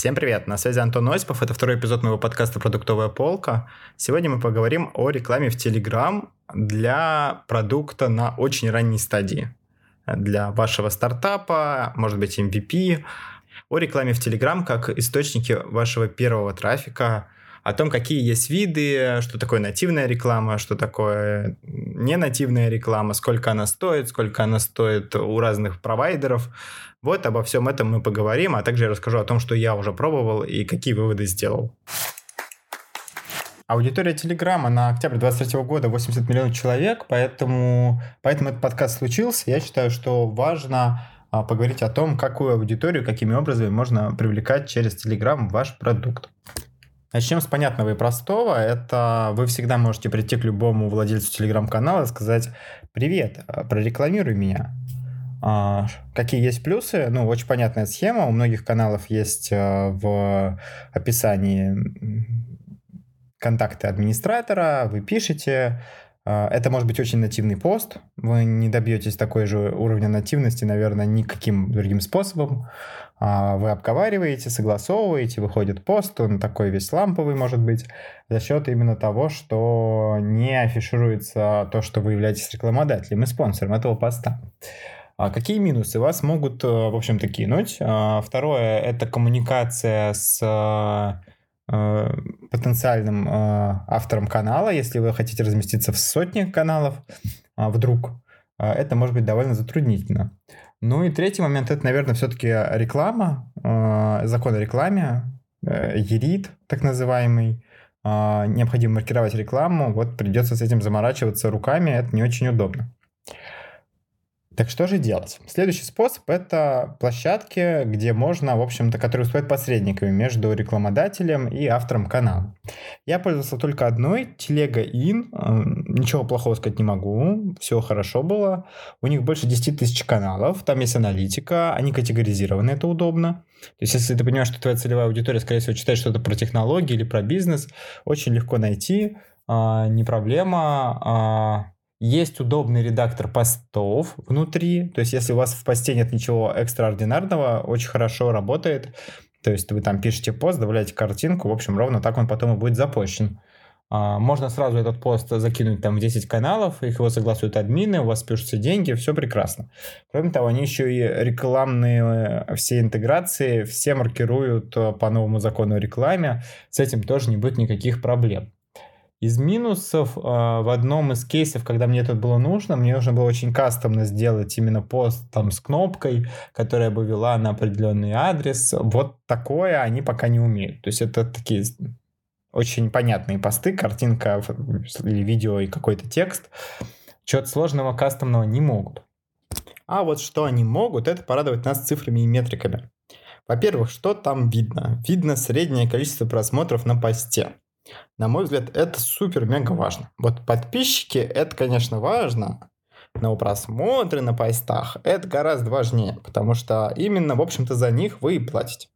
Всем привет, на связи Антон Осипов, это второй эпизод моего подкаста «Продуктовая полка». Сегодня мы поговорим о рекламе в Telegram для продукта на очень ранней стадии. Для вашего стартапа, может быть, MVP, о рекламе в Telegram как источнике вашего первого трафика, о том, какие есть виды, что такое нативная реклама, что такое ненативная реклама, сколько она стоит, сколько она стоит у разных провайдеров. Вот обо всем этом мы поговорим, а также я расскажу о том, что я уже пробовал и какие выводы сделал. Аудитория Телеграма на октябрь 2023 года 80 миллионов человек, поэтому, поэтому этот подкаст случился. Я считаю, что важно а, поговорить о том, какую аудиторию, какими образами можно привлекать через Телеграм ваш продукт. Начнем с понятного и простого. Это вы всегда можете прийти к любому владельцу телеграм-канала и сказать «Привет, а, прорекламируй меня». А, какие есть плюсы? Ну, очень понятная схема. У многих каналов есть а, в описании контакты администратора, вы пишете, это может быть очень нативный пост. Вы не добьетесь такой же уровня нативности, наверное, никаким другим способом. А, вы обговариваете, согласовываете, выходит пост, он такой весь ламповый может быть, за счет именно того, что не афишируется то, что вы являетесь рекламодателем и спонсором этого поста. А какие минусы вас могут, э, в общем-то, кинуть? А, второе – это коммуникация с э, потенциальным э, автором канала, если вы хотите разместиться в сотни каналов вдруг, это может быть довольно затруднительно. Ну и третий момент, это, наверное, все-таки реклама, э, закон о рекламе, э, ЕРИТ, так называемый. Э, необходимо маркировать рекламу, вот придется с этим заморачиваться руками, это не очень удобно. Так что же делать? Следующий способ — это площадки, где можно, в общем-то, которые выступают посредниками между рекламодателем и автором канала. Я пользовался только одной, Телега Ин. Ничего плохого сказать не могу, все хорошо было. У них больше 10 тысяч каналов, там есть аналитика, они категоризированы, это удобно. То есть, если ты понимаешь, что твоя целевая аудитория, скорее всего, читает что-то про технологии или про бизнес, очень легко найти, а, не проблема а, есть удобный редактор постов внутри, то есть если у вас в посте нет ничего экстраординарного, очень хорошо работает. То есть вы там пишете пост, добавляете картинку, в общем, ровно так он потом и будет запущен. А, можно сразу этот пост закинуть там в 10 каналов, их его согласуют админы, у вас пишутся деньги, все прекрасно. Кроме того, они еще и рекламные э, все интеграции, все маркируют э, по новому закону о рекламе, с этим тоже не будет никаких проблем. Из минусов э, в одном из кейсов, когда мне это было нужно, мне нужно было очень кастомно сделать именно пост там с кнопкой, которая бы вела на определенный адрес. Вот такое они пока не умеют. То есть это такие очень понятные посты, картинка или видео и какой-то текст. Чего-то сложного кастомного не могут. А вот что они могут, это порадовать нас цифрами и метриками. Во-первых, что там видно? Видно среднее количество просмотров на посте. На мой взгляд, это супер-мега важно. Вот подписчики, это, конечно, важно, но просмотры на постах это гораздо важнее, потому что именно, в общем-то, за них вы и платите.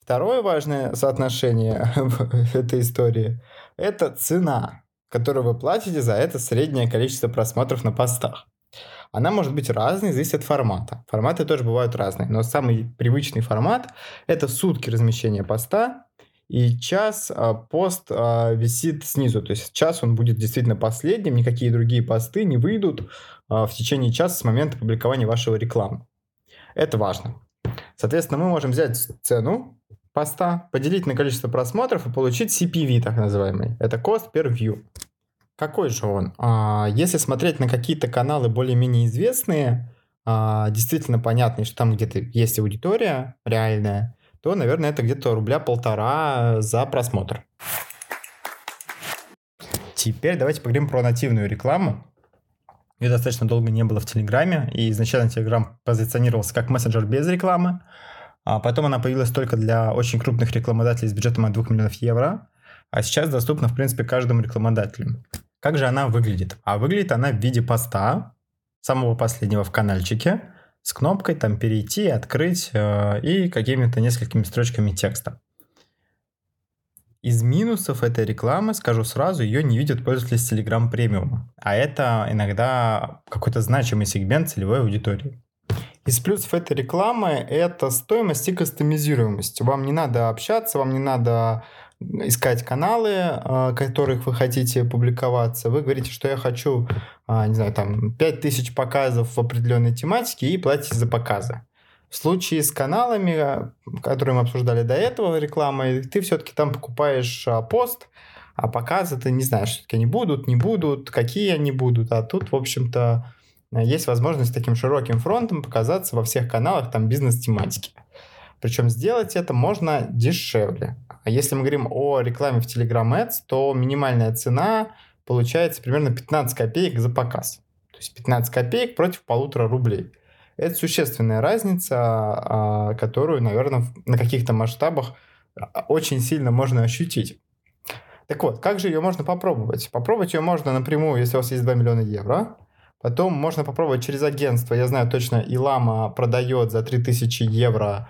Второе важное соотношение в этой истории – это цена, которую вы платите за это среднее количество просмотров на постах. Она может быть разной, зависит от формата. Форматы тоже бывают разные, но самый привычный формат – это сутки размещения поста и час а, пост а, висит снизу. То есть час он будет действительно последним, никакие другие посты не выйдут а, в течение часа с момента публикования вашего рекламы. Это важно. Соответственно, мы можем взять цену поста, поделить на количество просмотров и получить CPV, так называемый. Это cost per view. Какой же он? А, если смотреть на какие-то каналы более-менее известные, а, действительно понятно, что там где-то есть аудитория реальная, то, наверное, это где-то рубля полтора за просмотр. Теперь давайте поговорим про нативную рекламу. Ее достаточно долго не было в Телеграме, и изначально Телеграм позиционировался как мессенджер без рекламы, а потом она появилась только для очень крупных рекламодателей с бюджетом от 2 миллионов евро, а сейчас доступна, в принципе, каждому рекламодателю. Как же она выглядит? А выглядит она в виде поста, самого последнего в каналчике, с кнопкой там перейти, открыть э, и какими-то несколькими строчками текста. Из минусов этой рекламы, скажу сразу, ее не видят пользователи с Telegram Premium. А это иногда какой-то значимый сегмент целевой аудитории. Из плюсов этой рекламы это стоимость и кастомизируемость. Вам не надо общаться, вам не надо искать каналы, а, которых вы хотите публиковаться. Вы говорите, что я хочу, а, не знаю, там 5000 показов в определенной тематике и платите за показы. В случае с каналами, которые мы обсуждали до этого, рекламой, ты все-таки там покупаешь а, пост, а показы ты не знаешь, все-таки они будут, не будут, какие они будут. А тут, в общем-то, есть возможность таким широким фронтом показаться во всех каналах там бизнес-тематики. Причем сделать это можно дешевле. А если мы говорим о рекламе в Telegram Ads, то минимальная цена получается примерно 15 копеек за показ. То есть 15 копеек против полутора рублей. Это существенная разница, а, которую, наверное, на каких-то масштабах а, очень сильно можно ощутить. Так вот, как же ее можно попробовать? Попробовать ее можно напрямую, если у вас есть 2 миллиона евро. Потом можно попробовать через агентство. Я знаю точно, Илама продает за 3000 евро а,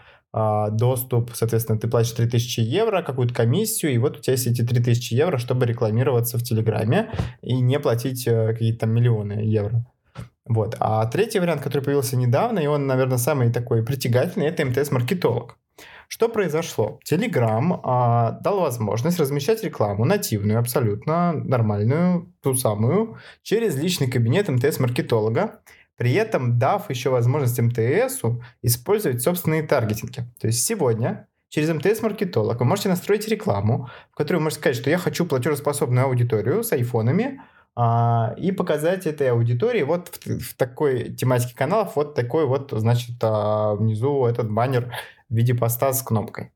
доступ, соответственно, ты платишь 3000 евро, какую-то комиссию, и вот у тебя есть эти 3000 евро, чтобы рекламироваться в Телеграме и не платить э, какие-то там миллионы евро. Вот. А третий вариант, который появился недавно, и он, наверное, самый такой притягательный, это МТС-маркетолог. Что произошло? Telegram а, дал возможность размещать рекламу нативную, абсолютно нормальную, ту самую, через личный кабинет МТС-маркетолога при этом дав еще возможность МТСу использовать собственные таргетинги. То есть сегодня через МТС-маркетолог вы можете настроить рекламу, в которой вы можете сказать, что я хочу платежеспособную аудиторию с айфонами, а, и показать этой аудитории вот в, в такой тематике каналов вот такой вот, значит, а, внизу этот баннер в виде поста с кнопкой.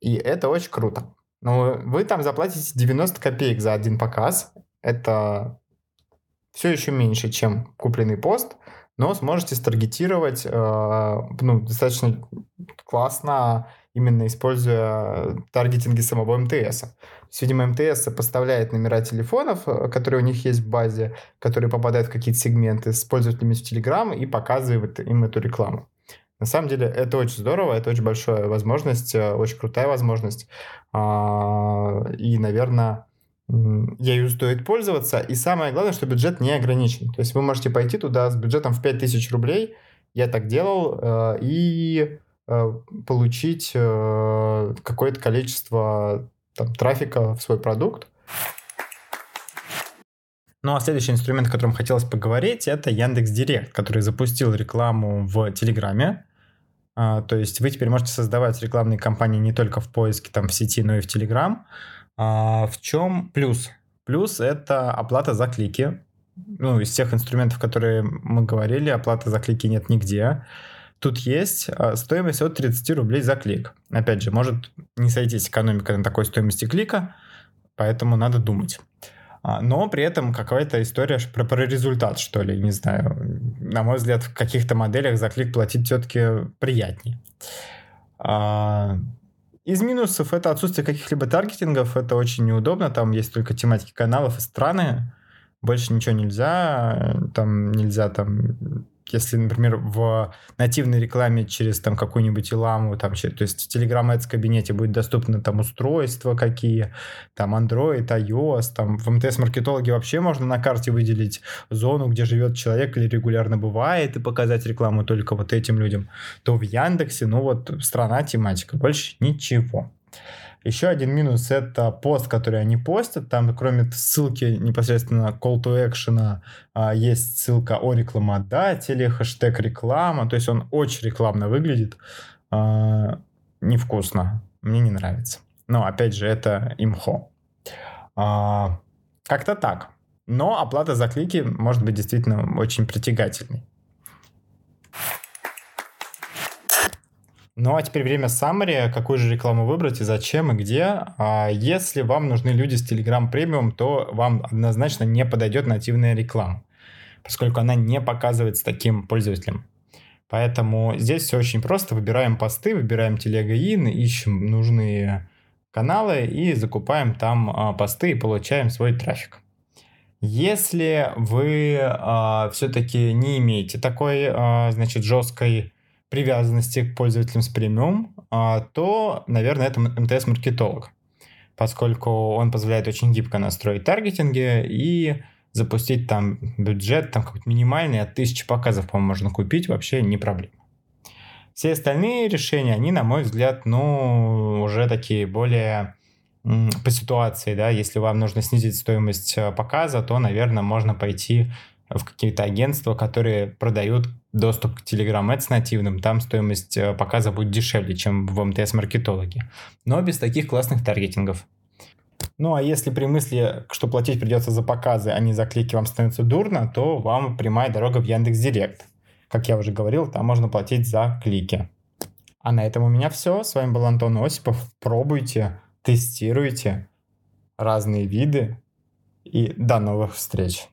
И это очень круто. Но вы там заплатите 90 копеек за один показ. Это все еще меньше, чем купленный пост, но сможете старгетировать э, ну, достаточно классно, именно используя таргетинги самого МТС. То видимо, МТС поставляет номера телефонов, э, которые у них есть в базе, которые попадают в какие-то сегменты с пользователями в Telegram и показывает им эту рекламу. На самом деле это очень здорово, это очень большая возможность, э, очень крутая возможность. А, и, наверное, ею стоит пользоваться. И самое главное, что бюджет не ограничен. То есть вы можете пойти туда с бюджетом в 5000 рублей, я так делал, э, и э, получить э, какое-то количество там, трафика в свой продукт. Ну а следующий инструмент, о котором хотелось поговорить, это Яндекс Директ, который запустил рекламу в Телеграме. А, то есть вы теперь можете создавать рекламные кампании не только в поиске там в сети, но и в Телеграм. А в чем плюс? Плюс это оплата за клики. Ну, из тех инструментов, которые мы говорили, оплата за клики нет нигде. Тут есть а, стоимость от 30 рублей за клик. Опять же, может не сойтись экономика на такой стоимости клика, поэтому надо думать. А, но при этом какая-то история про, про результат, что ли, не знаю. На мой взгляд, в каких-то моделях за клик платить все-таки приятнее. Из минусов это отсутствие каких-либо таргетингов, это очень неудобно, там есть только тематики каналов и страны, больше ничего нельзя, там нельзя там если, например, в нативной рекламе через там какую-нибудь иламу, там, то есть в Telegram Ads кабинете будет доступно там устройства какие, там Android, iOS, там в МТС-маркетологе вообще можно на карте выделить зону, где живет человек или регулярно бывает, и показать рекламу только вот этим людям, то в Яндексе, ну вот страна, тематика, больше ничего. Еще один минус — это пост, который они постят. Там, кроме ссылки непосредственно call to action, а, есть ссылка о рекламодателе, хэштег реклама. То есть он очень рекламно выглядит. А, невкусно. Мне не нравится. Но, опять же, это имхо. А, как-то так. Но оплата за клики может быть действительно очень притягательной. Ну а теперь время summary. Какую же рекламу выбрать и зачем и где. А если вам нужны люди с Telegram Premium, то вам однозначно не подойдет нативная реклама, поскольку она не показывает с таким пользователем. Поэтому здесь все очень просто. Выбираем посты, выбираем телега ин, ищем нужные каналы и закупаем там а, посты и получаем свой трафик. Если вы а, все-таки не имеете такой, а, значит, жесткой привязанности к пользователям с премиум, а, то, наверное, это МТС-маркетолог, поскольку он позволяет очень гибко настроить таргетинги и запустить там бюджет, там какой-то минимальный, от тысячи показов, по-моему, можно купить, вообще не проблема. Все остальные решения, они, на мой взгляд, ну, уже такие более по ситуации, да, если вам нужно снизить стоимость э, показа, то, наверное, можно пойти в какие-то агентства, которые продают доступ к Telegram Ads нативным, там стоимость э, показа будет дешевле, чем в МТС-маркетологе. Но без таких классных таргетингов. Ну, а если при мысли, что платить придется за показы, а не за клики, вам становится дурно, то вам прямая дорога в Яндекс Директ. Как я уже говорил, там можно платить за клики. А на этом у меня все. С вами был Антон Осипов. Пробуйте, тестируйте разные виды. И до новых встреч.